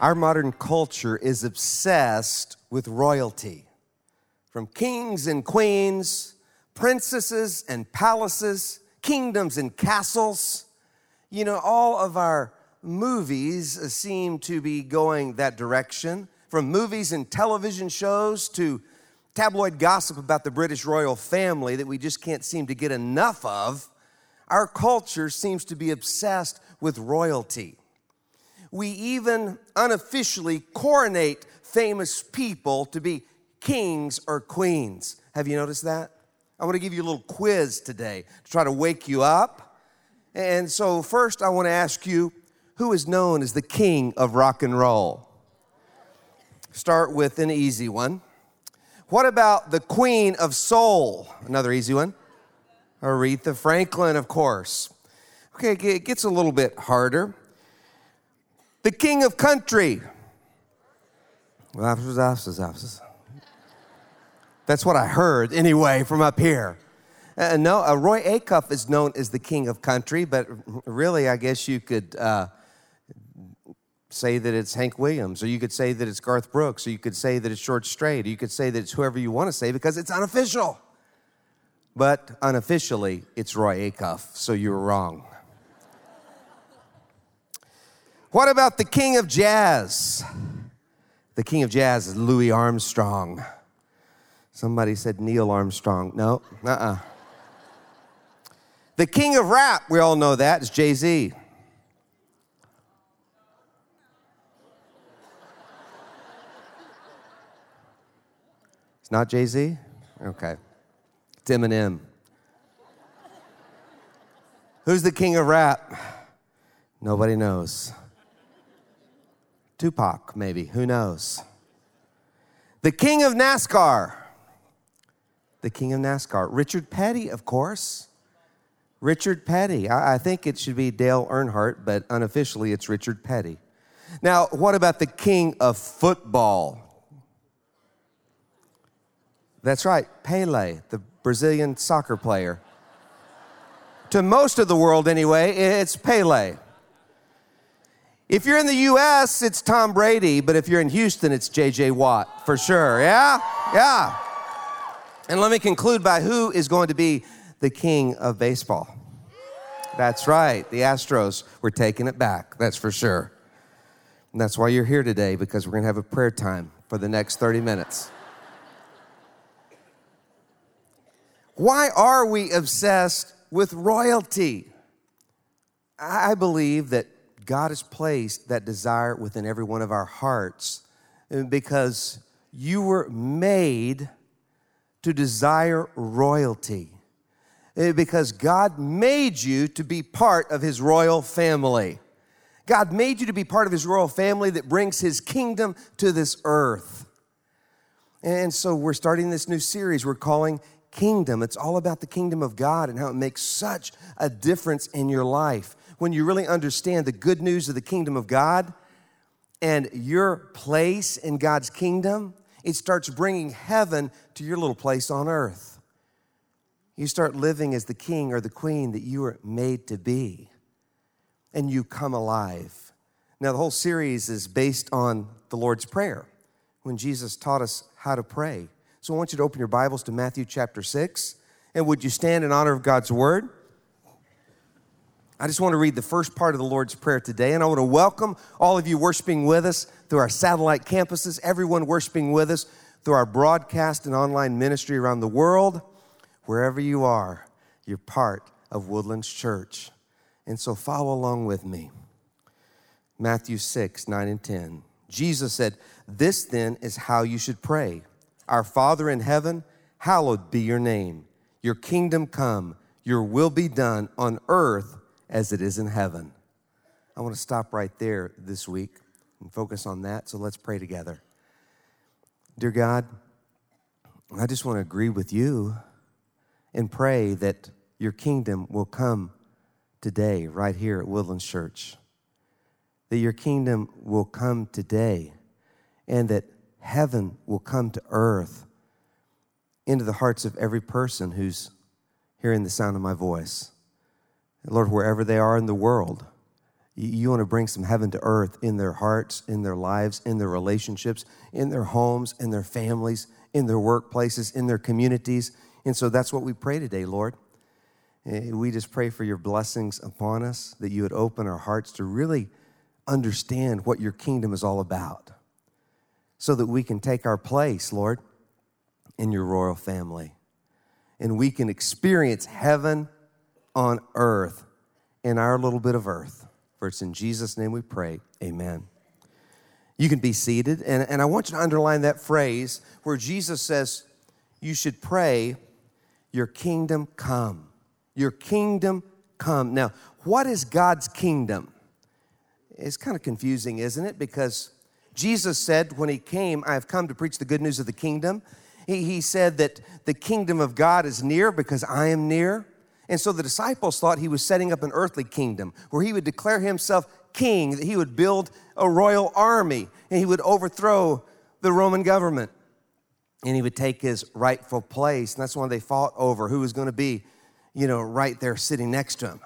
Our modern culture is obsessed with royalty. From kings and queens, princesses and palaces, kingdoms and castles. You know, all of our movies seem to be going that direction. From movies and television shows to tabloid gossip about the British royal family that we just can't seem to get enough of, our culture seems to be obsessed with royalty. We even unofficially coronate famous people to be kings or queens. Have you noticed that? I want to give you a little quiz today to try to wake you up. And so, first, I want to ask you who is known as the king of rock and roll? Start with an easy one. What about the queen of soul? Another easy one. Aretha Franklin, of course. Okay, it gets a little bit harder. The king of country. That's what I heard anyway from up here. Uh, no, uh, Roy Acuff is known as the king of country, but really, I guess you could uh, say that it's Hank Williams, or you could say that it's Garth Brooks, or you could say that it's George Strait, or you could say that it's whoever you want to say because it's unofficial. But unofficially, it's Roy Acuff, so you were wrong. What about the king of jazz? The king of jazz is Louis Armstrong. Somebody said Neil Armstrong. No, uh uh The king of rap, we all know that, is Jay Z. It's not Jay Z? Okay. It's Eminem. Who's the king of rap? Nobody knows. Tupac, maybe. Who knows? The king of NASCAR. The king of NASCAR. Richard Petty, of course. Richard Petty. I, I think it should be Dale Earnhardt, but unofficially it's Richard Petty. Now, what about the king of football? That's right, Pele, the Brazilian soccer player. to most of the world, anyway, it's Pele. If you're in the US, it's Tom Brady, but if you're in Houston, it's JJ Watt for sure. Yeah? Yeah. And let me conclude by who is going to be the king of baseball. That's right. The Astros, we're taking it back. That's for sure. And that's why you're here today, because we're going to have a prayer time for the next 30 minutes. Why are we obsessed with royalty? I believe that God has placed that desire within every one of our hearts because you were made to desire royalty. Eh, because God made you to be part of His royal family. God made you to be part of His royal family that brings His kingdom to this earth. And so we're starting this new series we're calling Kingdom. It's all about the kingdom of God and how it makes such a difference in your life when you really understand the good news of the kingdom of God and your place in God's kingdom, it starts bringing heaven to your little place on earth. You start living as the king or the queen that you were made to be, and you come alive. Now, the whole series is based on the Lord's Prayer when Jesus taught us how to pray. So I want you to open your Bibles to Matthew chapter 6. And would you stand in honor of God's word? I just want to read the first part of the Lord's Prayer today, and I want to welcome all of you worshiping with us through our satellite campuses, everyone worshiping with us through our broadcast and online ministry around the world. Wherever you are, you're part of Woodlands Church. And so follow along with me. Matthew 6, 9 and 10. Jesus said, This then is how you should pray Our Father in heaven, hallowed be your name. Your kingdom come, your will be done on earth as it is in heaven. I want to stop right there this week and focus on that. So let's pray together. Dear God, I just want to agree with you and pray that your kingdom will come today, right here at Woodlands Church. That your kingdom will come today and that heaven will come to earth into the hearts of every person who's hearing the sound of my voice. Lord, wherever they are in the world, You want to bring some heaven to earth in their hearts, in their lives, in their relationships, in their homes, in their families, in their workplaces, in their communities. And so that's what we pray today, Lord. Eh, we just pray for your blessings upon us, that you would open our hearts to really understand what your kingdom is all about, so that we can take our place, Lord, in your royal family. And we can experience heaven on earth in our little bit of earth. For it's in Jesus' name we pray. Amen. You can be seated. And, and I want you to underline that phrase where Jesus says, You should pray, Your kingdom come. Your kingdom come. Now, what is God's kingdom? It's kind of confusing, isn't it? Because Jesus said when he came, I have come to preach the good news of the kingdom. He, he said that the kingdom of God is near because I am near. And so the disciples thought he was setting up an earthly kingdom where he would declare himself king, that he would build a royal army, and he would overthrow the Roman government. And he would take his rightful place. And that's why they fought over who was going to be, you know, right there sitting next to him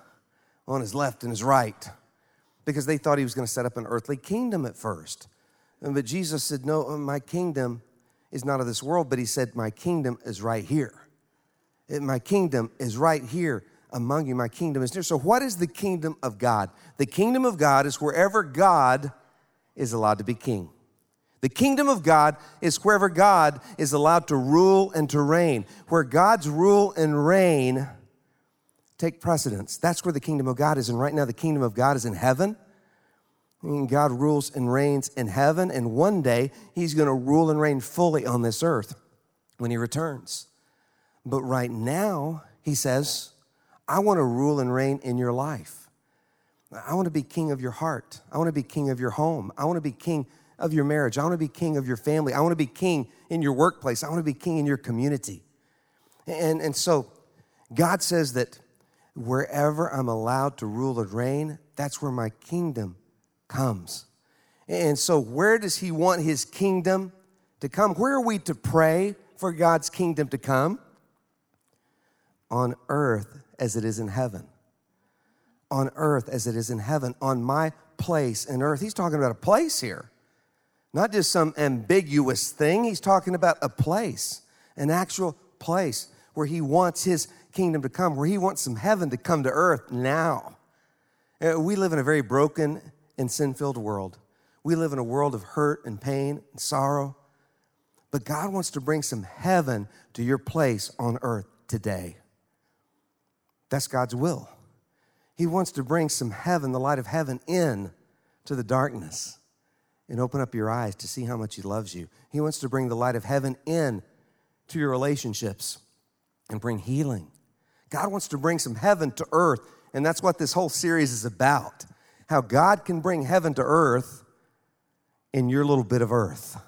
on his left and his right. Because they thought he was going to set up an earthly kingdom at first. But Jesus said, No, my kingdom is not of this world, but he said, My kingdom is right here Eh, my kingdom is right here among you. My kingdom is near. So, what is the kingdom of God? The kingdom of God is wherever God is allowed to be king. The kingdom of God is wherever God is allowed to rule and to reign. Where God's rule and reign take precedence. That's where the kingdom of God is. And right now, the kingdom of God is in heaven. And God rules and reigns in heaven. And one day, He's going to rule and reign fully on this earth when He returns. But right now, he says, I want to rule and reign in your life. I want to be king of your heart. I want to be king of your home. I want to be king of your marriage. I want to be king of your family. I want to be king in your workplace. I want to be king in your community. And, and so God says that wherever I'm allowed to rule and reign, that's where my kingdom comes. And so, where does He want His kingdom to come? Where are we to pray for God's kingdom to come? On earth as it is in heaven. On earth as it is in heaven, on my place in earth. He's talking about a place here, not just some ambiguous thing. He's talking about a place, an actual place where he wants his kingdom to come, where he wants some heaven to come to earth now. Uh, we live in a very broken and sin filled world. We live in a world of hurt and pain and sorrow. But God wants to bring some heaven to your place on earth today. That's God's will. He wants to bring some heaven, the light of heaven, in to the darkness and open up your eyes to see how much He loves you. He wants to bring the light of heaven in to your relationships and bring healing. God wants to bring some heaven to earth, and that's what this whole series is about how God can bring heaven to earth in your little bit of earth.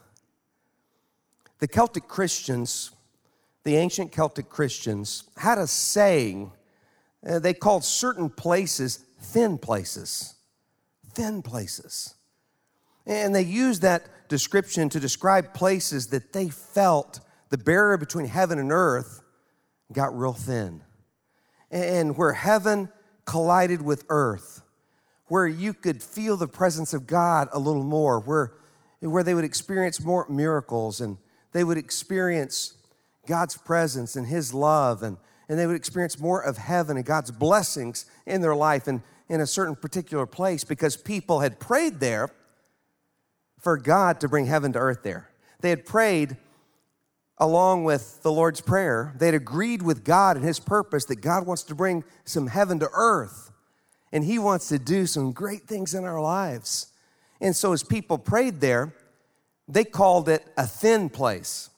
The Celtic Christians, the ancient Celtic Christians, had a saying uh, they called certain places thin places. Thin places. And they used that description to describe places that they felt the barrier between heaven and earth got real thin. And where heaven collided with earth, where you could feel the presence of God a little more, where, where they would experience more miracles and they would experience God's presence and His love and and they would experience more of heaven and God's blessings in their life and in a certain particular place because people had prayed there for God to bring heaven to earth there. They had prayed along with the Lord's Prayer. They had agreed with God and His purpose that God wants to bring some heaven to earth and He wants to do some great things in our lives. And so, as people prayed there, they called it a thin place.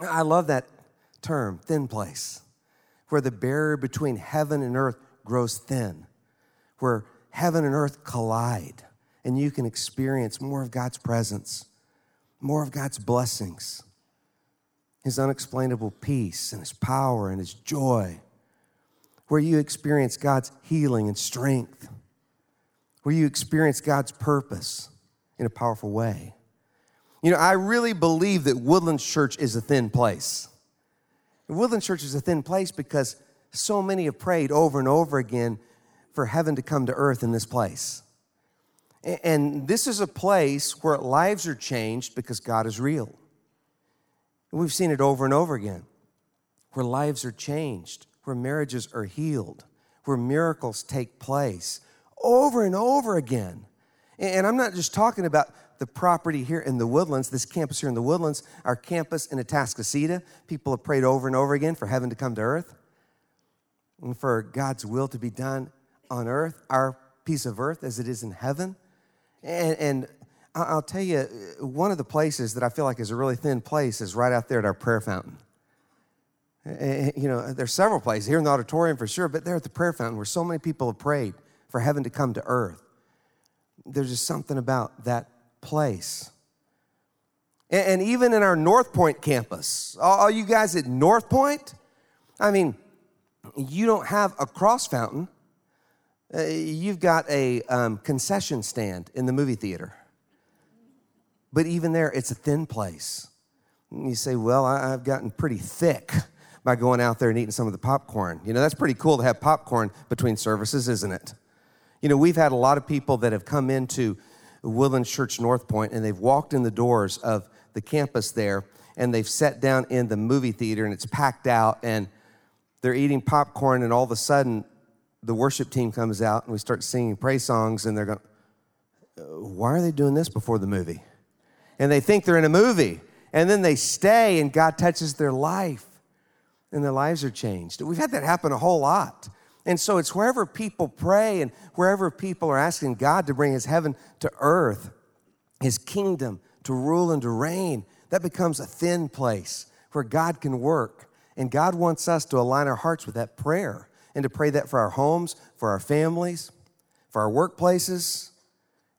I love that term, thin place where the barrier between heaven and earth grows thin, where heaven and earth collide, and you can experience more of God's presence, more of God's blessings, His unexplainable peace and His power and His joy, where you experience God's healing and strength, where you experience God's purpose in a powerful way. You know, I really believe that Woodlands Church is a thin place. Woodland Church is a thin place because so many have prayed over and over again, for heaven to come to earth in this place. And this is a place where lives are changed because God is real. We've seen it over and over again where lives are changed, where marriages are healed, where miracles take place over and over again. And I'm not just talking about the property here in the woodlands, this campus here in the woodlands, our campus in Atascocita. People have prayed over and over again for heaven to come to earth and for God's will to be done on earth, our piece of earth as it is in heaven. And, and I'll tell you, one of the places that I feel like is a really thin place is right out there at our prayer fountain. You know, there's several places here in the auditorium for sure, but there at the prayer fountain where so many people have prayed for heaven to come to earth. There's just something about that place. And even in our North Point campus, all you guys at North Point, I mean, you don't have a cross fountain. Uh, you've got a um, concession stand in the movie theater. But even there, it's a thin place. And you say, Well, I, I've gotten pretty thick by going out there and eating some of the popcorn. You know, that's pretty cool to have popcorn between services, isn't it? You know, we've had a lot of people that have come into Woodland Church North Point and they've walked in the doors of the campus there and they've sat down in the movie theater and it's packed out and they're eating popcorn and all of a sudden the worship team comes out and we start singing praise songs and they're going, why are they doing this before the movie? And they think they're in a movie. And then they stay and God touches their life and their lives are changed. We've had that happen a whole lot. And so it's wherever people pray and wherever people are asking God to bring his heaven to earth, his kingdom to rule and to reign, that becomes a thin place where God can work. And God wants us to align our hearts with that prayer and to pray that for our homes, for our families, for our workplaces.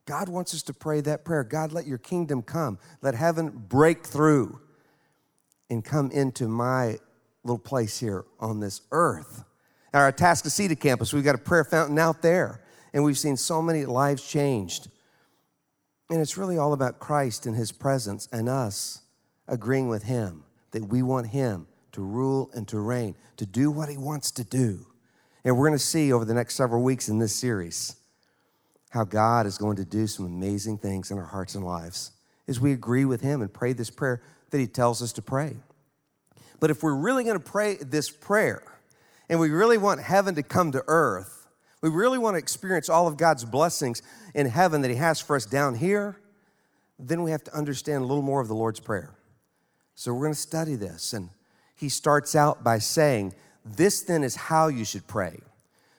God wants us to pray that prayer. God, let your kingdom come. Let heaven break through and come into my little place here on this earth. At our Atascocita campus, we've got a prayer fountain out there, and we've seen so many lives changed. And it's really all about Christ and his presence and us agreeing with him that we want him to rule and to reign, to do what he wants to do. And we're going to see over the next several weeks in this series how God is going to do some amazing things in our hearts and lives as we agree with him and pray this prayer that he tells us to pray. But if we're really going to pray this prayer and we really want heaven to come to earth, we really want to experience all of God's blessings in heaven that he has for us down here, then we have to understand a little more of the Lord's Prayer. So we're going to study this. And he starts out by saying, This then is how you should pray.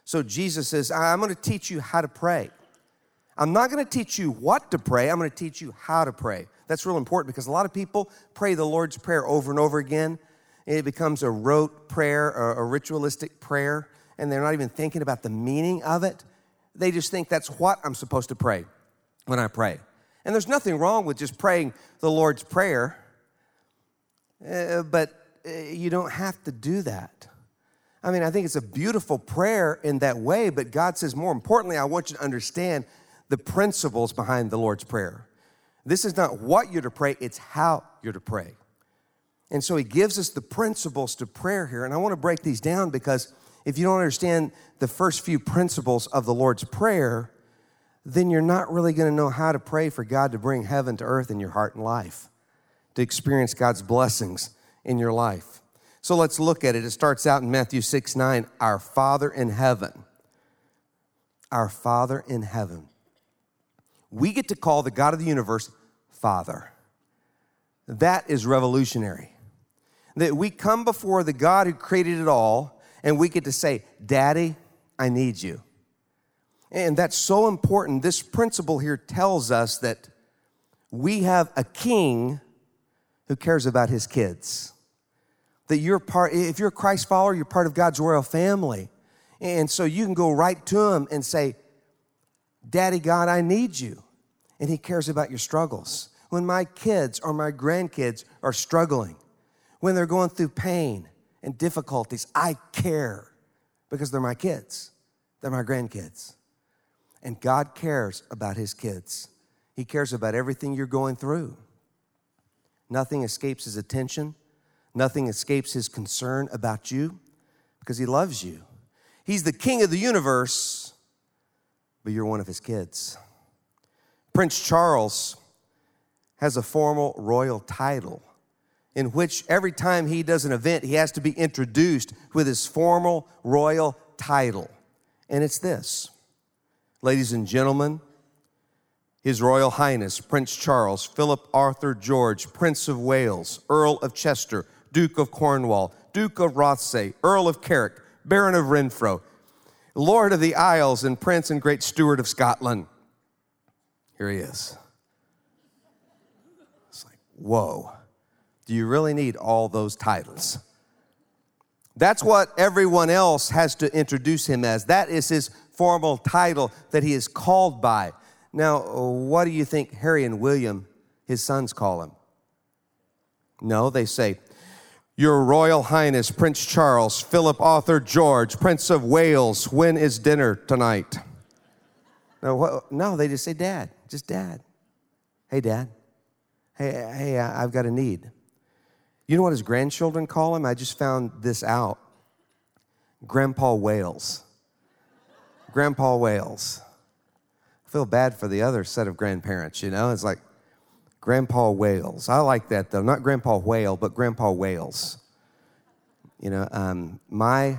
So Jesus says, I'm going to teach you how to pray. I'm not going to teach you what to pray, I'm going to teach you how to pray. That's real important because a lot of people pray the Lord's Prayer over and over again. It becomes a rote prayer or a ritualistic prayer, and they're not even thinking about the meaning of it. They just think that's what I'm supposed to pray when I pray. And there's nothing wrong with just praying the Lord's Prayer, uh, but uh, you don't have to do that. I mean, I think it's a beautiful prayer in that way, but God says, more importantly, I want you to understand the principles behind the Lord's Prayer. This is not what you're to pray, it's how you're to pray. And so he gives us the principles to prayer here. And I want to break these down because if you don't understand the first few principles of the Lord's Prayer, then you're not really going to know how to pray for God to bring heaven to earth in your heart and life, to experience God's blessings in your life. So let's look at it. It starts out in Matthew 6 9, our Father in heaven. Our Father in heaven. We get to call the God of the universe Father. That is revolutionary. That we come before the God who created it all and we get to say, Daddy, I need you. And that's so important. This principle here tells us that we have a king who cares about his kids. That you're part, if you're a Christ follower, you're part of God's royal family. And so you can go right to him and say, Daddy God, I need you. And he cares about your struggles. When my kids or my grandkids are struggling, when they're going through pain and difficulties, I care because they're my kids, they're my grandkids. And God cares about his kids. He cares about everything you're going through. Nothing escapes his attention. Nothing escapes his concern about you because he loves you. He's the king of the universe, but you're one of his kids. Prince Charles has a formal royal title in which every time he does an event, he has to be introduced with his formal royal title. And it's this Ladies and gentlemen, His Royal Highness Prince Charles, Philip Arthur George, Prince of Wales, Earl of Chester, Duke of Cornwall, Duke of Rothesay, Earl of Carrick, Baron of Renfrew, Lord of the Isles, and Prince and Great Steward of Scotland. Here he is. It's like, whoa. Do you really need all those titles? That's what everyone else has to introduce him as. That is his formal title that he is called by. Now, what do you think Harry and William, his sons, call him? No, they say, Your Royal Highness Prince Charles, Philip Arthur George, Prince of Wales, when is dinner tonight? No, what, no, they just say, Dad, just Dad. Hey, Dad. Hey, hey, I've got a need. You know what his grandchildren call him? I just found this out. Grandpa Wales. Grandpa Wales. I feel bad for the other set of grandparents, you know? It's like Grandpa Wales. I like that though. Not Grandpa Whale, but Grandpa Wales. You know, um, my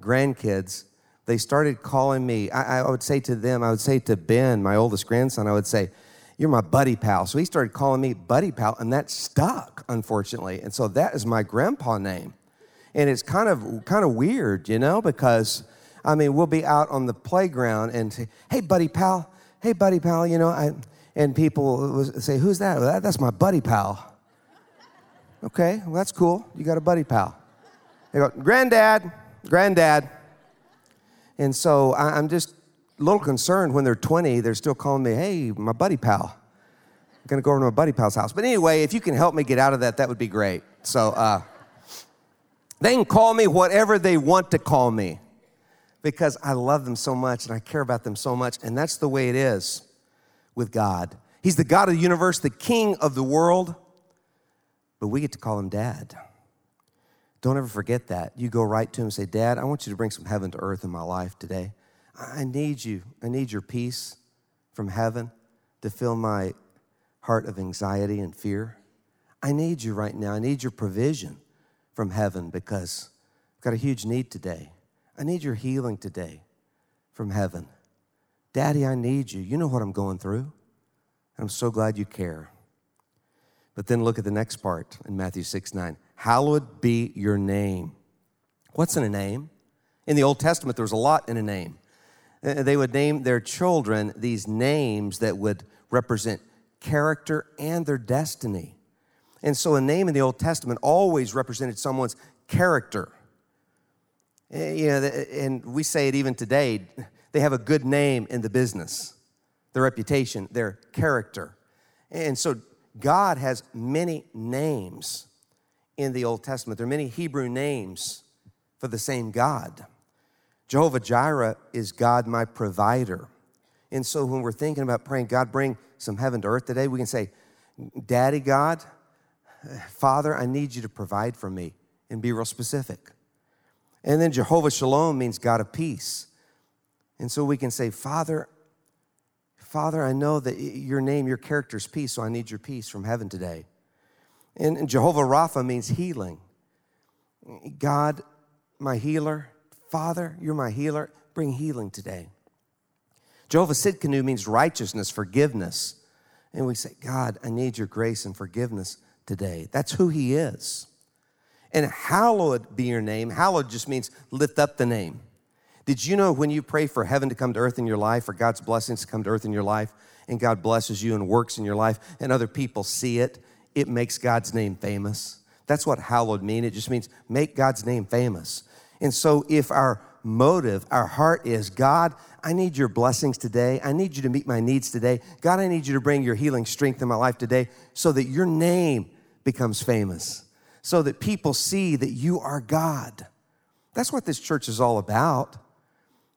grandkids, they started calling me. I, I would say to them, I would say to Ben, my oldest grandson, I would say, you're my buddy pal. So he started calling me buddy pal, and that stuck, unfortunately. And so that is my grandpa name. And it's kind of kind of weird, you know, because I mean, we'll be out on the playground and say, "Hey, buddy pal, hey, buddy pal," you know, I, and people say, "Who's that? Well, that? That's my buddy pal." Okay, well, that's cool. You got a buddy pal. They go, "Granddad, granddad," and so I, I'm just little concerned when they're 20, they're still calling me, hey, my buddy pal. I'm gonna go over to my buddy pal's house. But anyway, if you can help me get out of that, that would be great. So uh, they can call me whatever they want to call me because I love them so much and I care about them so much. And that's the way it is with God. He's the God of the universe, the king of the world, but we get to call him dad. Don't ever forget that. You go right to him and say, Dad, I want you to bring some heaven to earth in my life today. I need you. I need your peace from heaven to fill my heart of anxiety and fear. I need you right now. I need your provision from heaven because I've got a huge need today. I need your healing today from heaven. Daddy, I need you. You know what I'm going through. I'm so glad you care. But then look at the next part in Matthew 6 9. Hallowed be your name. What's in a name? In the Old Testament, there was a lot in a name. Uh, they would name their children these names that would represent character and their destiny. And so a name in the Old Testament always represented someone's character. Eh, you know, and we say it even today, they have a good name in the business, their reputation, their character. And so God has many names in the Old Testament. There are many Hebrew names for the same God. Jehovah Jireh is God, my provider. And so when we're thinking about praying, God, bring some heaven to earth today, we can say, Daddy God, Father, I need you to provide for me and be real specific. And then Jehovah Shalom means God of peace. And so we can say, Father, Father, I know that your name, your character is peace, so I need your peace from heaven today. And Jehovah Rapha means healing. God, my healer, Father, you're my healer. Bring healing today. Jehovah Tsidkenu means righteousness, forgiveness. And we say, God, I need your grace and forgiveness today. That's who he is. And hallowed be your name. Hallowed just means lift up the name. Did you know when you pray for heaven to come to earth in your life, or God's blessings to come to earth in your life, and God blesses you and works in your life, and other people see it, it makes God's name famous? That's what hallowed mean. It just means make God's name famous. And so, if our motive, our heart is God, I need your blessings today. I need you to meet my needs today. God, I need you to bring your healing strength in my life today so that your name becomes famous, so that people see that you are God. That's what this church is all about.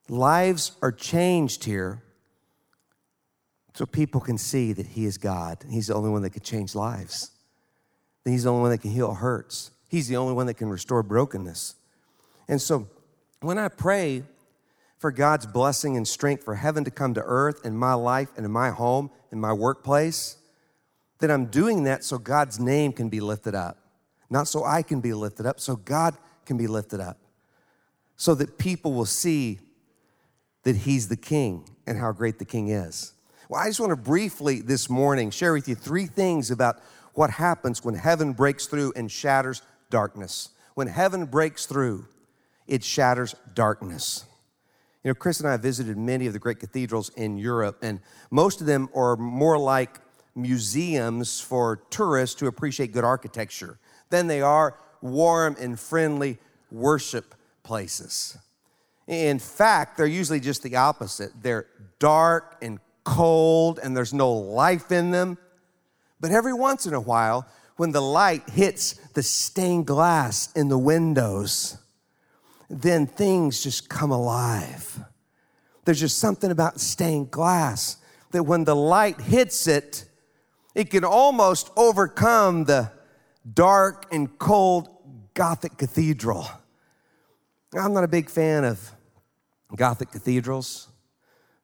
Lives are changed here so people can see that He is God. He's the only one that can change lives. He's the only one that can heal hurts. He's the only one that can restore brokenness. And so when I pray for God's blessing and strength for heaven to come to earth in my life and in my home, in my workplace, then I'm doing that so God's name can be lifted up. Not so I can be lifted up, so God can be lifted up. So that people will see that He's the King and how great the King is. Well, I just want to briefly this morning share with you three things about what happens when heaven breaks through and shatters darkness. When heaven breaks through, it shatters darkness. You know, Chris and I visited many of the great cathedrals in Europe, and most of them are more like museums for tourists to appreciate good architecture than they are warm and friendly worship places. In fact, they're usually just the opposite. They're dark and cold, and there's no life in them. But every once in a while, when the light hits the stained glass in the windows, then things just come alive. There's just something about stained glass that when the light hits it, it can almost overcome the dark and cold Gothic cathedral. I'm not a big fan of Gothic cathedrals.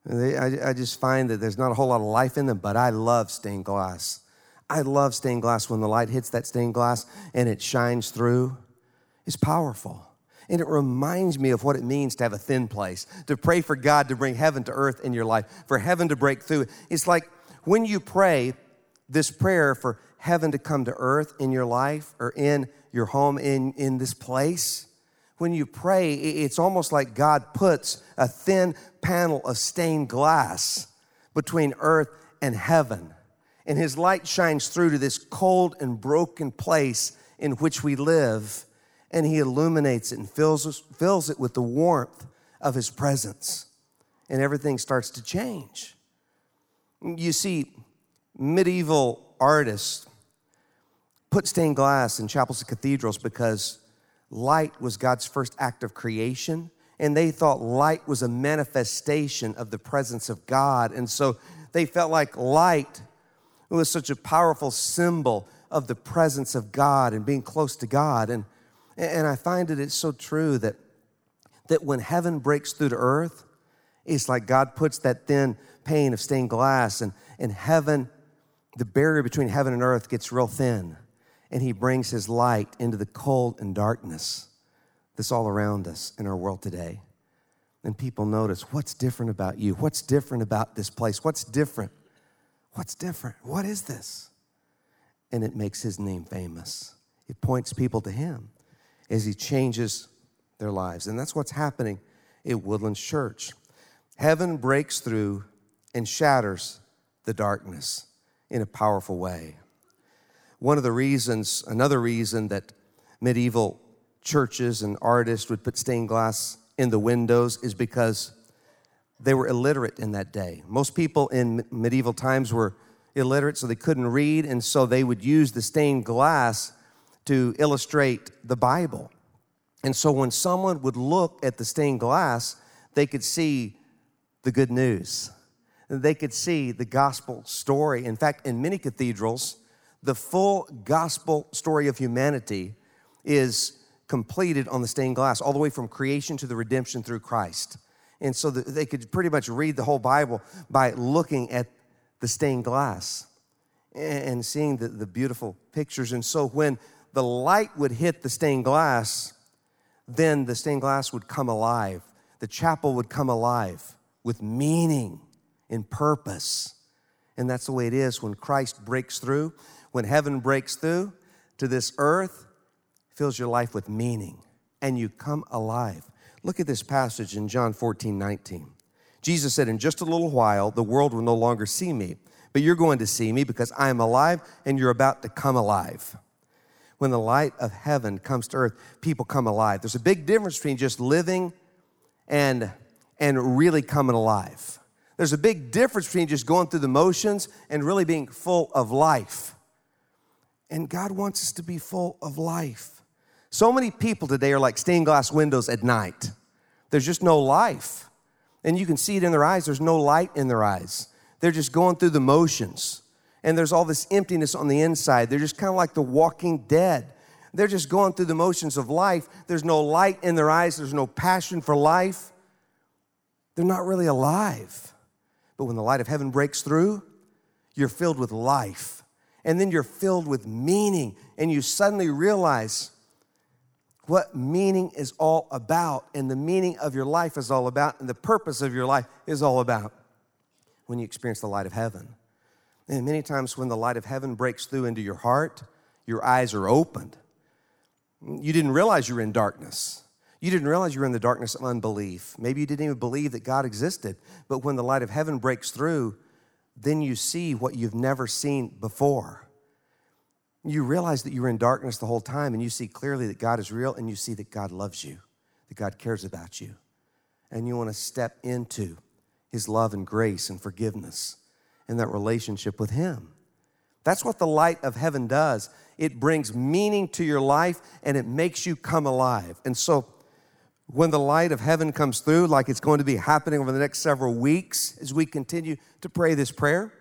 I, just find that there's not a whole lot of life in them, but I love stained glass. I love stained glass when the light hits that stained glass and it shines through. It's powerful. And it reminds me of what it means to have a thin place, to pray for God to bring heaven to earth in your life, for heaven to break through. It's like when you pray this prayer for heaven to come to earth in your life or in your home, in, in this place, when you pray, it's almost like God puts a thin panel of stained glass between earth and heaven. And His light shines through to this cold and broken place in which we live and he illuminates it and fills, fills it with the warmth of his presence. And everything starts to change. You see, medieval artists put stained glass in chapels and cathedrals because light was God's first act of creation, and they thought light was a manifestation of the presence of God. And so they felt like light was such a powerful symbol of the presence of God and being close to God. And and I find that it's so true that, that when heaven breaks through to earth, it's like God puts that thin pane of stained glass, and, and heaven, the barrier between heaven and earth gets real thin, and He brings His light into the cold and darkness that's all around us in our world today. And people notice what's different about you? What's different about this place? What's different? What's different? What is this? And it makes His name famous. It points people to Him as He changes their lives. And that's what's happening at Woodlands Church. Heaven breaks through and shatters the darkness in a powerful way. One of the reasons, another reason that medieval churches and artists would put stained glass in the windows is because they were illiterate in that day. Most people in medieval times were illiterate, so they couldn't read, and so they would use the stained glass to illustrate the Bible. And so when someone would look at the stained glass, they could see the good news. They could see the gospel story. In fact, in many cathedrals, the full gospel story of humanity is completed on the stained glass, all the way from creation to the redemption through Christ. And so they could pretty much read the whole Bible by looking at the stained glass and seeing the, the beautiful pictures. And so when the light would hit the stained glass, then the stained glass would come alive. The chapel would come alive with meaning and purpose. And that's the way it is when Christ breaks through, when heaven breaks through to this earth, fills your life with meaning, and you come alive. Look at this passage in John 14, 19. Jesus said, In just a little while, the world will no longer see me, but you're going to see me because I am alive and you're about to come alive when the light of heaven comes to earth, people come alive. There's a big difference between just living and, and really coming alive. There's a big difference between just going through the motions and really being full of life. And God wants us to be full of life. So many people today are like stained glass windows at night. There's just no life. And you can see it in their eyes. There's no light in their eyes. They're just going through the motions and there's all this emptiness on the inside. They're just kind of like the walking dead. They're just going through the motions of life. There's no light in their eyes, there's no passion for life. they're not really alive. But when the light of heaven breaks through, you're filled with life. And then you're filled with meaning, and you suddenly realize what meaning is all about, and the meaning of your life is all about, and the purpose of your life is all about when you experience the light of heaven. And many times when the light of heaven breaks through into your heart, your eyes are opened. You didn't realize you were in darkness. You didn't realize you were in the darkness of unbelief. Maybe you didn't even believe that God existed. But when the light of heaven breaks through, then you see what you've never seen before. You realize that you were in darkness the whole time, and you see clearly that God is real, and you see that God loves you, that God cares about you. And you want to step into his love and grace and forgiveness and that relationship with him. That's what the light of heaven does. It brings meaning to your life and it makes you come alive. And so, when the light of heaven comes through, like it's going to be happening over the next several weeks as we continue to pray this prayer,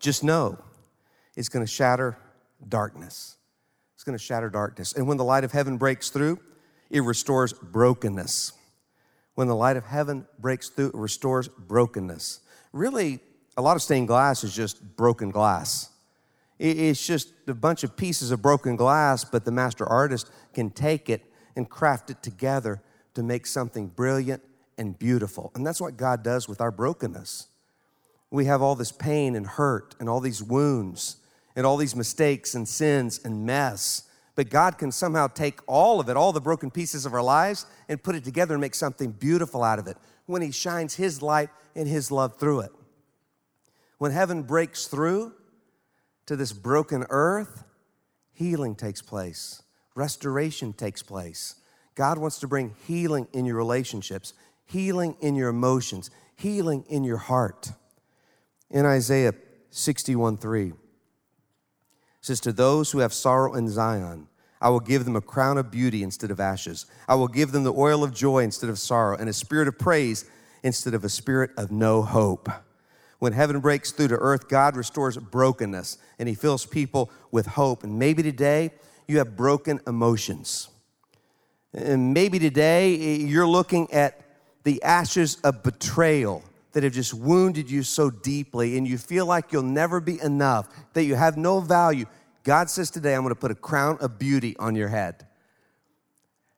just know it's going to shatter darkness. It's going to shatter darkness. And when the light of heaven breaks through, it restores brokenness. When the light of heaven breaks through, it restores brokenness. Really, a lot of stained glass is just broken glass. It's just a bunch of pieces of broken glass, but the master artist can take it and craft it together to make something brilliant and beautiful. And that's what God does with our brokenness. We have all this pain and hurt and all these wounds and all these mistakes and sins and mess. But God can somehow take all of it, all the broken pieces of our lives, and put it together and make something beautiful out of it when He shines His light and His love through it. When heaven breaks through to this broken earth, healing takes place restoration takes place. God wants to bring healing in your relationships, healing in your emotions, healing in your heart. In Isaiah 61 3, says, To those who have sorrow in Zion, I will give them a crown of beauty instead of ashes. I will give them the oil of joy instead of sorrow, and a spirit of praise instead of a spirit of no hope. When heaven breaks through to earth, God restores brokenness and He fills people with hope. And maybe today you have broken emotions. And maybe today eh, you're looking at the ashes of betrayal that have just wounded you so deeply, and you feel like you'll never be enough, that you have no value. God says today, I'm gonna put a crown of beauty on your head.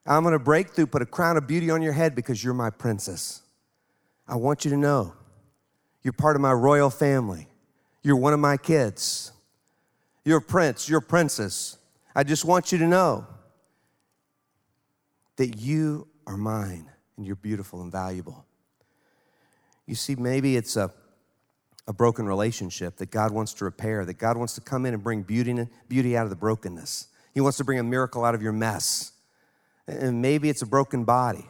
I'm gonna break through, put a crown of beauty on your head because you're my princess. I want you to know you're part of my royal family. You're one of my kids. You're a prince, you're a princess. I just want you to know that you are mine and you're beautiful and valuable. You see, maybe it's a, a broken relationship that God wants to repair, that God wants to come in and bring beauty, beauty out of the brokenness. He wants to bring a miracle out of your mess. And maybe it's a broken body.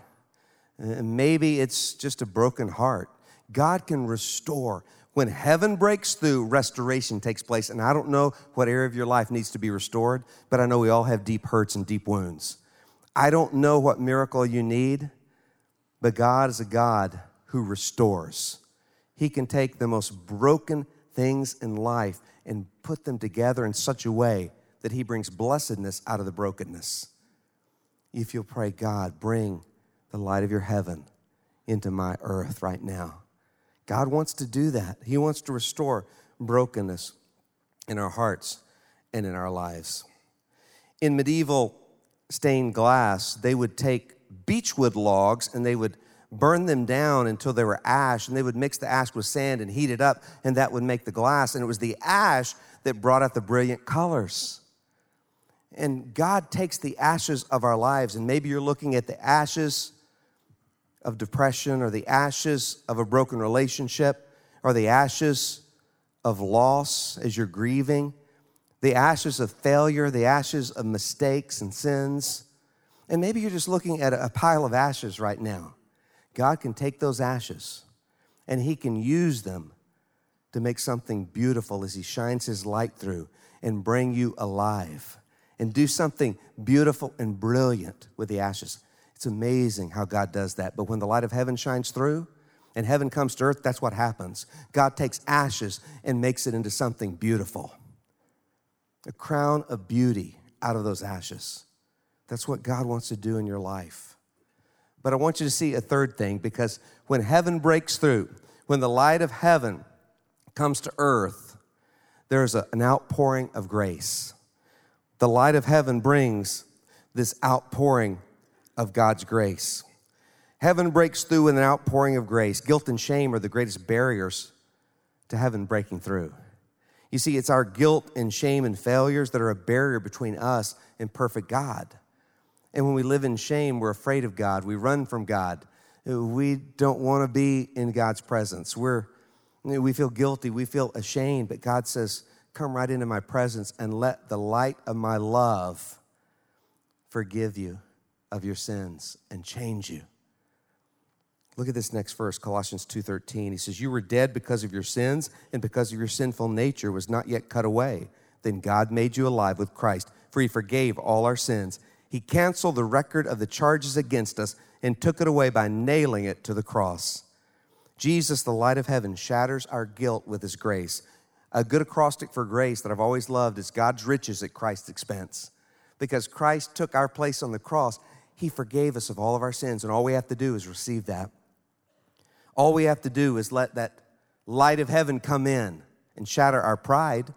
And maybe it's just a broken heart. God can restore when heaven breaks through, restoration takes place. And I don't know what area of your life needs to be restored, but I know we all have deep hurts and deep wounds. I don't know what miracle you need, but God is a God who restores. He can take the most broken things in life and put them together in such a way that He brings blessedness out of the brokenness. If you'll pray, God, bring the light of your heaven into my earth right now. God wants to do that. He wants to restore brokenness in our hearts and in our lives. In medieval stained glass, they would take beechwood logs and they would burn them down until they were ash, and they would mix the ash with sand and heat it up, and that would make the glass. And it was the ash that brought out the brilliant colors. And God takes the ashes of our lives, and maybe you're looking at the ashes of depression or the ashes of a broken relationship or the ashes of loss as you're grieving, the ashes of failure, the ashes of mistakes and sins. And maybe you're just looking at a pile of ashes right now. God can take those ashes and He can use them to make something beautiful as He shines His light through and bring you alive and do something beautiful and brilliant with the ashes. It's amazing how God does that. But when the light of heaven shines through and heaven comes to earth, that's what happens. God takes ashes and makes it into something beautiful. A crown of beauty out of those ashes. That's what God wants to do in your life. But I want you to see a third thing because when heaven breaks through, when the light of heaven comes to earth, there's a, an outpouring of grace. The light of heaven brings this outpouring of God's grace. Heaven breaks through with an outpouring of grace. Guilt and shame are the greatest barriers to heaven breaking through. You see, it's our guilt and shame and failures that are a barrier between us and perfect God. And when we live in shame, we're afraid of God. We run from God. We don't want to be in God's presence. We're, we feel guilty. We feel ashamed. But God says, Come right into my presence and let the light of my love forgive you of your sins and change you. Look at this next verse, Colossians 2:13. He says, "You were dead because of your sins and because of your sinful nature was not yet cut away. Then God made you alive with Christ, for he forgave all our sins. He canceled the record of the charges against us and took it away by nailing it to the cross." Jesus, the light of heaven, shatters our guilt with his grace. A good acrostic for grace that I've always loved is God's riches at Christ's expense. Because Christ took our place on the cross, he forgave us of all of our sins, and all we have to do is receive that. All we have to do is let that light of heaven come in and shatter our pride.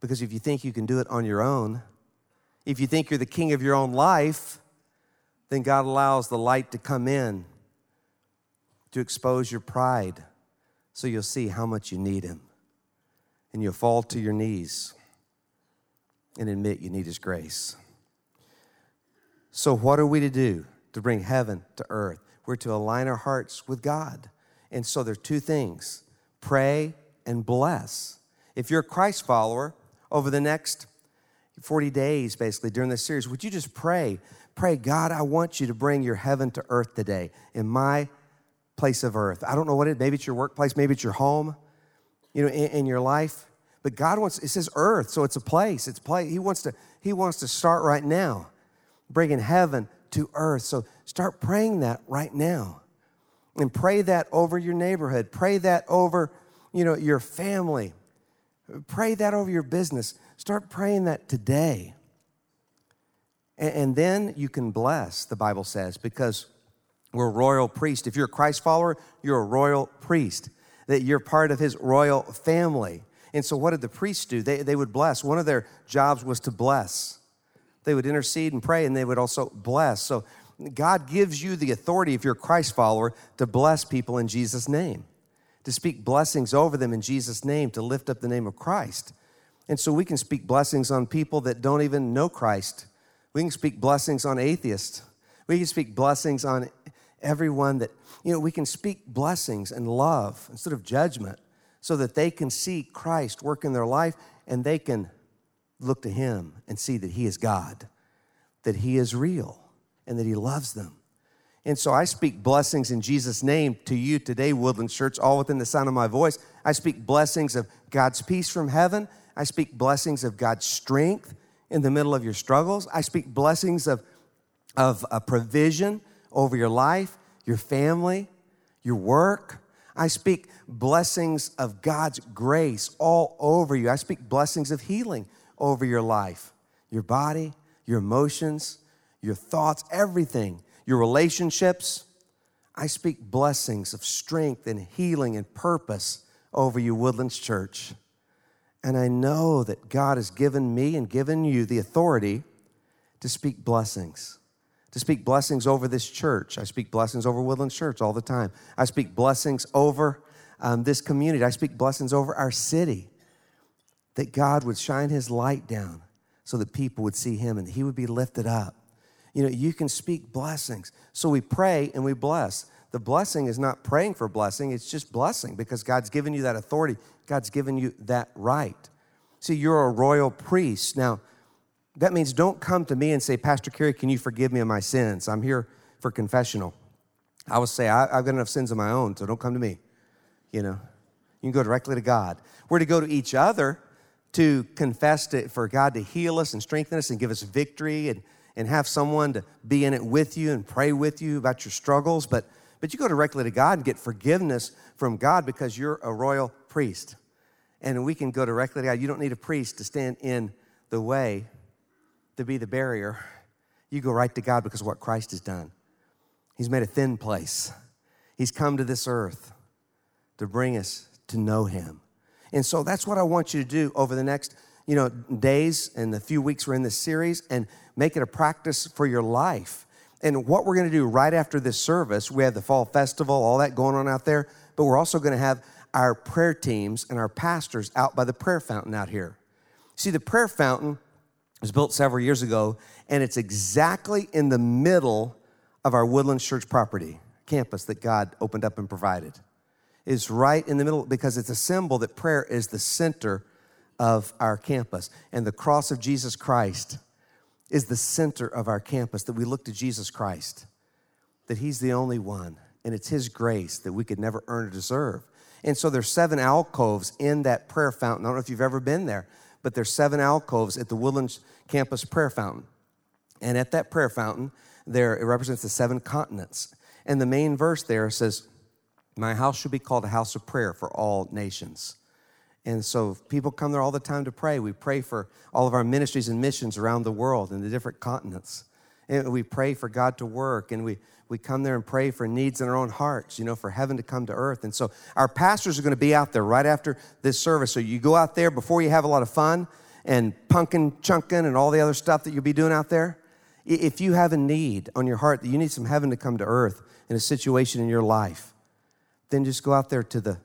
Because if you think you can do it on your own, if you think you're the king of your own life, then God allows the light to come in to expose your pride so you'll see how much you need Him. And you'll fall to your knees and admit you need His grace. So, what are we to do to bring heaven to earth? We're to align our hearts with God. And so there are two things pray and bless. If you're a Christ follower, over the next 40 days, basically, during this series, would you just pray? Pray, God, I want you to bring your heaven to earth today in my place of earth. I don't know what it, maybe it's your workplace, maybe it's your home, you know, in, in your life. But God wants, it says earth, so it's a place. It's place. He wants to, He wants to start right now, bringing heaven to earth. So start praying that right now and pray that over your neighborhood. Pray that over, you know, your family. Pray that over your business. Start praying that today. And, and then you can bless, the Bible says, because we're royal priest. If you're a Christ follower, you're a royal priest, that you're part of his royal family. And so, what did the priests do? They, they would bless. One of their jobs was to bless. They would intercede and pray, and they would also bless. So, God gives you the authority, if you're a Christ follower, to bless people in Jesus' name, to speak blessings over them in Jesus' name, to lift up the name of Christ. And so we can speak blessings on people that don't even know Christ. We can speak blessings on atheists. We can speak blessings on everyone that, you know, we can speak blessings and love instead of judgment so that they can see Christ work in their life and they can look to Him and see that He is God, that He is real and that He loves them. And so I speak blessings in Jesus' name to you today, Woodland Church, all within the sound of my voice. I speak blessings of God's peace from heaven. I speak blessings of God's strength in the middle of your struggles. I speak blessings of, of a provision over your life, your family, your work. I speak blessings of God's grace all over you. I speak blessings of healing over your life, your body, your emotions, your thoughts, everything, your relationships. I speak blessings of strength and healing and purpose over you, Woodlands Church. And I know that God has given me and given you the authority to speak blessings, to speak blessings over this church. I speak blessings over Woodlands Church all the time. I speak blessings over um, this community. I speak blessings over our city, that God would shine his light down so that people would see him and he would be lifted up you know, you can speak blessings. So we pray and we bless. The blessing is not praying for blessing, it's just blessing because God's given you that authority. God's given you that right. See, you're a royal priest. Now, that means don't come to me and say, Pastor Kerry, can you forgive me of my sins? I'm here for confessional. I would say, I, have got enough sins of my own, so don't come to me. You know, you can go directly to God. We're to go to each other to confess to, for God to heal us and strengthen us and give us victory and and have someone to be in it with you and pray with you about your struggles, but, but you go directly to God and get forgiveness from God because you're a royal priest. And we can go directly to God. You don't need a priest to stand in the way to be the barrier. You go right to God because what Christ has done. He's made a thin place. He's come to this earth to bring us to know Him. And so that's what I want you to do over the next, you know, days and the few weeks we're in this series and make it a practice for your life. And what we're going to do right after this service, we have the fall festival, all that going on out there, but we're also going to have our prayer teams and our pastors out by the prayer fountain out here. See, the prayer fountain was built several years ago, and it's exactly in the middle of our Woodlands Church property campus that God opened up and provided. It's right in the middle because it's a symbol that prayer is the center of our campus. And the cross of Jesus Christ is the center of our campus, that we look to Jesus Christ, that He's the only one, and it's His grace that we could never earn or deserve. And so there's seven alcoves in that prayer fountain. I don't know if you've ever been there, but there's seven alcoves at the Woodlands campus prayer fountain. And at that prayer fountain, there it represents the seven continents. And the main verse there says, My house should be called a house of prayer for all nations. And so people come there all the time to pray. We pray for all of our ministries and missions around the world in the different continents. And we pray for God to work and we, we come there and pray for needs in our own hearts, you know, for heaven to come to earth. And so our pastors are going to be out there right after this service. So you go out there before you have a lot of fun and punkin, chunkin, and all the other stuff that you'll be doing out there. If you have a need on your heart that you need some heaven to come to earth in a situation in your life, then just go out there to the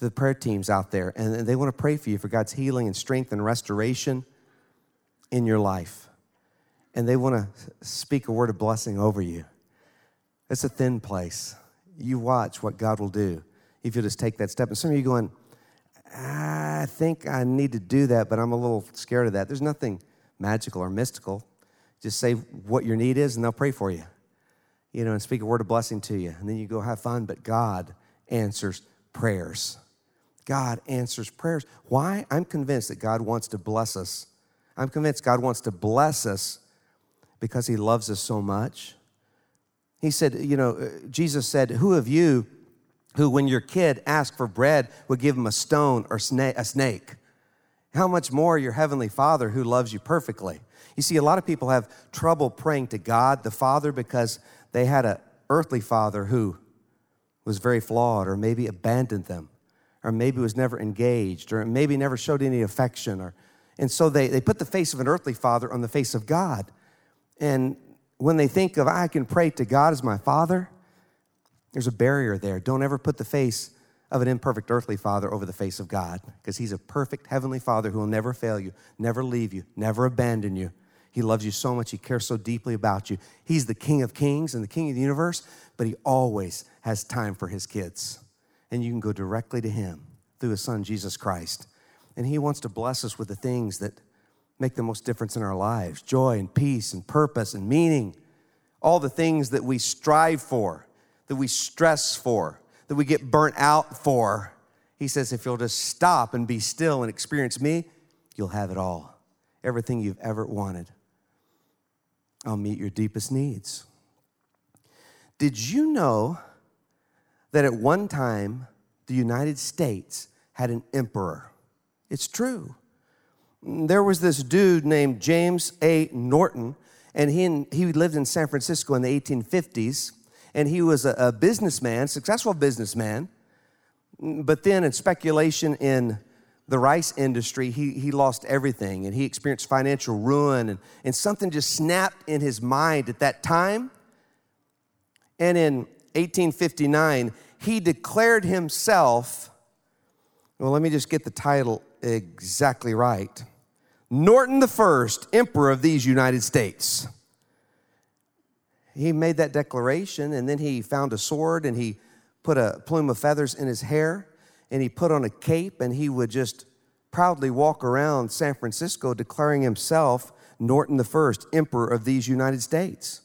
the prayer teams out there, and they want to pray for you for God's healing and strength and restoration in your life. And they want to speak a word of blessing over you. It's a thin place. You watch what God will do if you just take that step. And some of you going, I think I need to do that, but I'm a little scared of that. There's nothing magical or mystical. Just say what your need is, and they'll pray for you. You know, and speak a word of blessing to you. And then you go have fun, but God answers prayers. God answers prayers. Why? I'm convinced that God wants to bless us. I'm convinced God wants to bless us because He loves us so much. He said, you know, uh, Jesus said, Who of you who, when your kid asked for bread, would give him a stone or a snake? How much more your heavenly Father who loves you perfectly? You see, a lot of people have trouble praying to God, the Father, because they had an earthly father who was very flawed or maybe abandoned them or maybe was never engaged, or maybe never showed any affection. Or, and so they, they put the face of an earthly father on the face of God. And when they think of, I can pray to God as my father, there's a barrier there. Don't ever put the face of an imperfect earthly father over the face of God because he's a perfect heavenly father who will never fail you, never leave you, never abandon you. He loves you so much. He cares so deeply about you. He's the King of kings and the King of the universe, but he always has time for his kids and you can go directly to Him through His Son, Jesus Christ. And He wants to bless us with the things that make the most difference in our lives joy and peace and purpose and meaning. All the things that we strive for, that we stress for, that we get burnt out for. He says, if you'll just stop and be still and experience me, you'll have it all. Everything you've ever wanted. I'll meet your deepest needs. Did you know that at one time the United States had an emperor. It's true. There was this dude named James A. Norton, and he, he lived in San Francisco in the 1850s, and he was a, a businessman, successful businessman. But then, in speculation in the rice industry, he, he lost everything and he experienced financial ruin, and, and something just snapped in his mind at that time. And in 1859, he declared himself, well, let me just get the title exactly right Norton the First, Emperor of these United States. He made that declaration and then he found a sword and he put a plume of feathers in his hair and he put on a cape and he would just proudly walk around San Francisco declaring himself Norton the First, Emperor of these United States.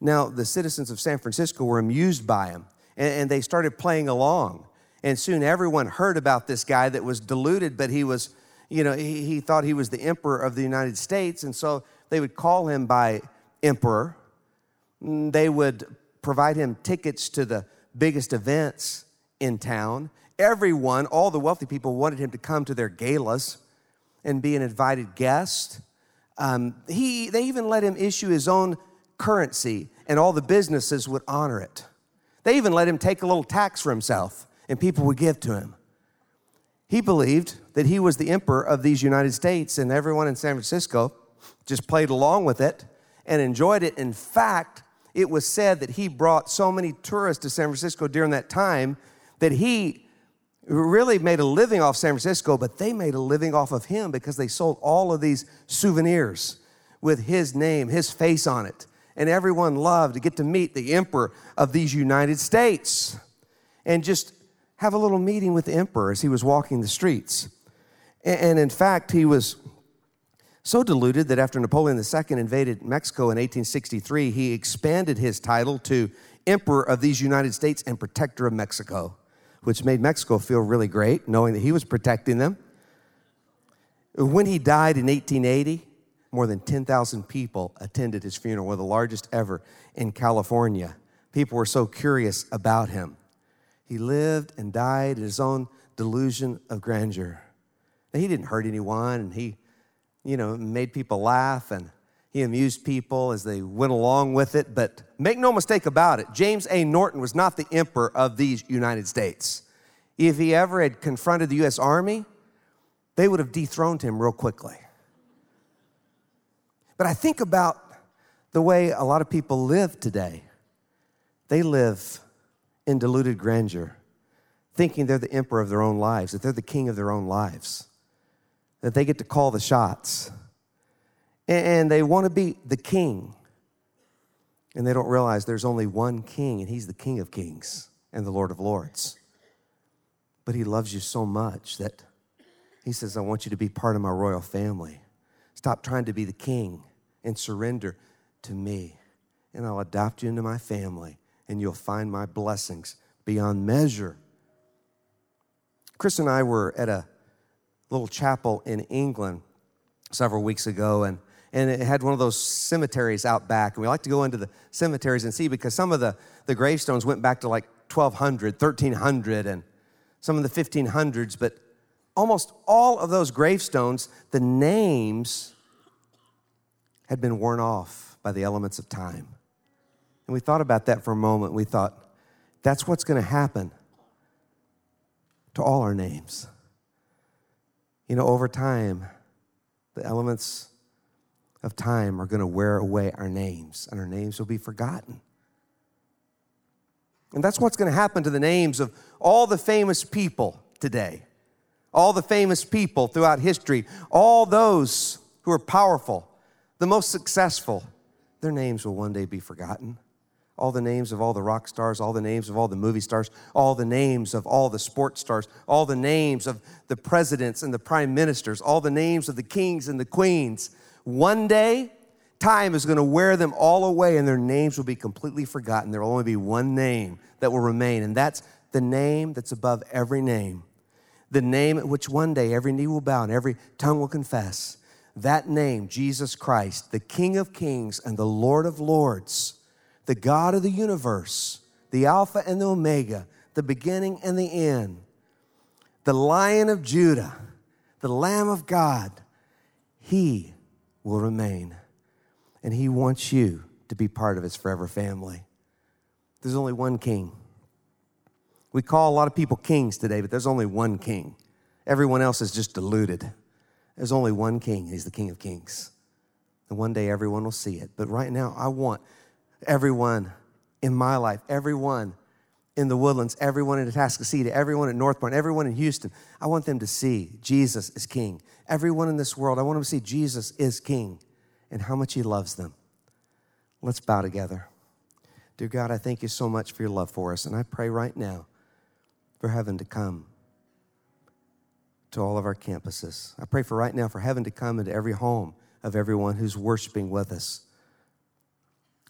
Now, the citizens of San Francisco were amused by him, and, and they started playing along. And soon everyone heard about this guy that was deluded, but he was, you know, he, he thought he was the emperor of the United States. And so they would call him by emperor. Mm, they would provide him tickets to the biggest events in town. Everyone, all the wealthy people, wanted him to come to their galas and be an invited guest. Um, he, they even let him issue his own currency and all the businesses would honor it. They even let him take a little tax for himself, and people would give to him. He believed that he was the emperor of these United States, and everyone in San Francisco just played along with it and enjoyed it. In fact, it was said that he brought so many tourists to San Francisco during that time that he really made a living off San Francisco, but they made a living off of him because they sold all of these souvenirs with his name, his face on it. And everyone loved to get to meet the emperor of these United States and just have a little meeting with the emperor as he was walking the streets. And in fact, he was so deluded that after Napoleon II invaded Mexico in 1863, he expanded his title to Emperor of these United States and Protector of Mexico, which made Mexico feel really great, knowing that he was protecting them. When he died in 1880, more than 10,000 people attended his funeral, one of the largest ever in California. People were so curious about him. He lived and died in his own delusion of grandeur. Now, he didn't hurt anyone, and he, you know, made people laugh, and he amused people as they went along with it. But make no mistake about it, James A. Norton was not the emperor of these United States. If he ever had confronted the U.S. Army, they would have dethroned him real quickly. But I think about the way a lot of people live today. They live in deluded grandeur, thinking they're the emperor of their own lives, that they're the king of their own lives, that they get to call the shots. And they want to be the king. And they don't realize there's only one king, and he's the king of kings and the Lord of lords. But he loves you so much that he says, I want you to be part of my royal family. Stop trying to be the king and surrender to me, and I'll adopt you into my family and you'll find my blessings beyond measure. Chris and I were at a little chapel in England several weeks ago, and, and it had one of those cemeteries out back. And we like to go into the cemeteries and see because some of the, the gravestones went back to like 1200, 1300, and some of the 1500s, but almost all of those gravestones, the names had been worn off by the elements of time. And we thought about that for a moment. We thought, that's what's going to happen to all our names. You know, over time, the elements of time are going to wear away our names, and our names will be forgotten. And that's what's going to happen to the names of all the famous people today, all the famous people throughout history, all those who are powerful, the most successful. Their names will one day be forgotten all the names of all the rock stars, all the names of all the movie stars, all the names of all the sports stars, all the names of the presidents and the prime ministers, all the names of the kings and the queens. One day, time is going to wear them all away and their names will be completely forgotten. There will only be one name that will remain, and that's the name that's above every name. The name at which one day every knee will bow and every tongue will confess. That name, Jesus Christ, the King of kings and the Lord of lords the God of the universe, the Alpha and the Omega, the beginning and the end, the Lion of Judah, the Lamb of God, He will remain. And He wants you to be part of His forever family. There's only one King. We call a lot of people kings today, but there's only one King. Everyone else is just deluded. There's only one King, He's the King of Kings. And one day everyone will see it. But right now, I want everyone in my life, everyone in the woodlands, everyone in Atascocita, everyone at North Point, everyone in Houston. I want them to see Jesus is King. Everyone in this world, I want them to see Jesus is King and how much He loves them. Let's bow together. Dear God, I thank you so much for your love for us, and I pray right now for heaven to come to all of our campuses. I pray for right now for heaven to come into every home of everyone who's worshiping with us.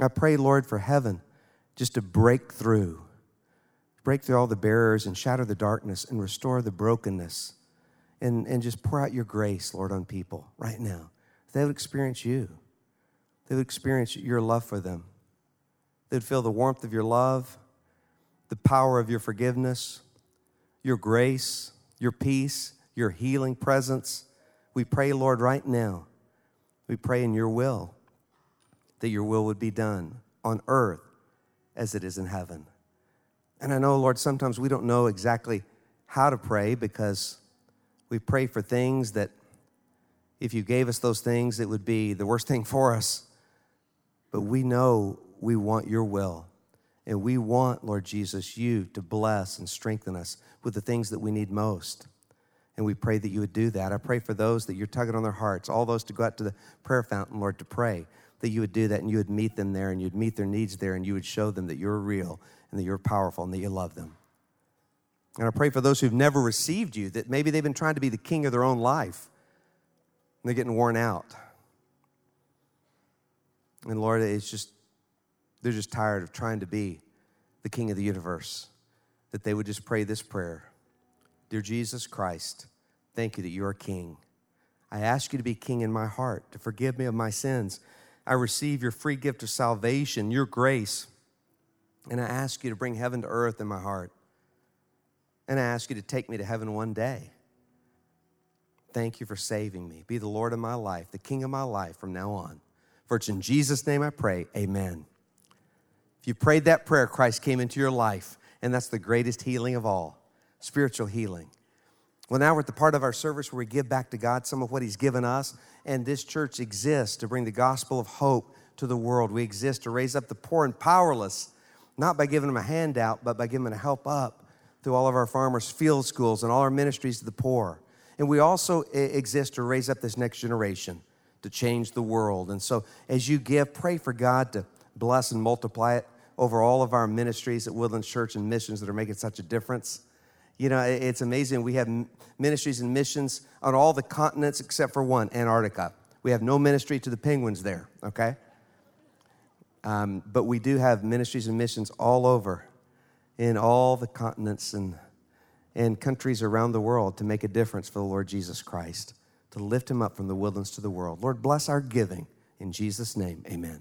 I pray, Lord, for heaven just to break through, break through all the barriers and shatter the darkness and restore the brokenness and, and just pour out your grace, Lord, on people right now. They would experience you, they would experience your love for them. They'd feel the warmth of your love, the power of your forgiveness, your grace, your peace, your healing presence. We pray, Lord, right now. We pray in your will that your will would be done on earth as it is in heaven. And I know, Lord, sometimes we don't know exactly how to pray because we pray for things that if you gave us those things, it would be the worst thing for us. But we know we want your will. And we want, Lord Jesus, you to bless and strengthen us with the things that we need most. And we pray that you would do that. I pray for those that you're tugging on their hearts, all those to go out to the prayer fountain, Lord, to pray, that you would do that and you would meet them there and you'd meet their needs there and you would show them that you're real and that you're powerful and that you love them. And I pray for those who've never received you, that maybe they've been trying to be the king of their own life and they're getting worn out. And Lord, it's just, they're just tired of trying to be the king of the universe. That they would just pray this prayer Dear Jesus Christ, thank you that you are king. I ask you to be king in my heart, to forgive me of my sins. I receive your free gift of salvation, your grace, and I ask you to bring heaven to earth in my heart. And I ask you to take me to heaven one day. Thank you for saving me. Be the Lord of my life, the King of my life from now on. For it's in Jesus' name I pray. Amen. If you prayed that prayer, Christ came into your life, and that's the greatest healing of all spiritual healing. Well, now we're at the part of our service where we give back to God some of what He's given us, and this church exists to bring the gospel of hope to the world. We exist to raise up the poor and powerless, not by giving them a handout, but by giving them a help up through all of our farmers' field schools and all our ministries to the poor. And we also exist to raise up this next generation to change the world. And so as you give, pray for God to bless and multiply it over all of our ministries at Woodlands Church and missions that are making such a difference. You know, it's amazing. We have ministries and missions on all the continents except for one, Antarctica. We have no ministry to the penguins there, okay? Um, but we do have ministries and missions all over in all the continents and and countries around the world to make a difference for the Lord Jesus Christ, to lift him up from the wilderness to the world. Lord, bless our giving. In Jesus' name, amen.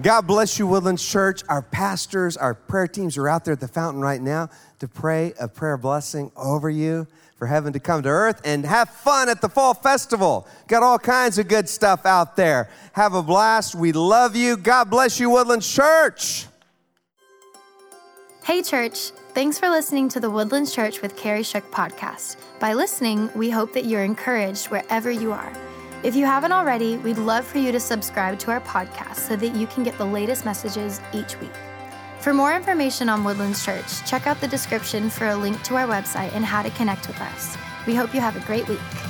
God bless you, Woodlands Church. Our pastors, our prayer teams are out there at the fountain right now to pray a prayer blessing over you for heaven to come to earth and have fun at the fall festival. Got all kinds of good stuff out there. Have a blast. We love you. God bless you, Woodlands Church. Hey, church. Thanks for listening to the Woodlands Church with Kerry Shook podcast. By listening, we hope that you're encouraged wherever you are. If you haven't already, we'd love for you to subscribe to our podcast so that you can get the latest messages each week. For more information on Woodlands Church, check out the description for a link to our website and how to connect with us. We hope you have a great week.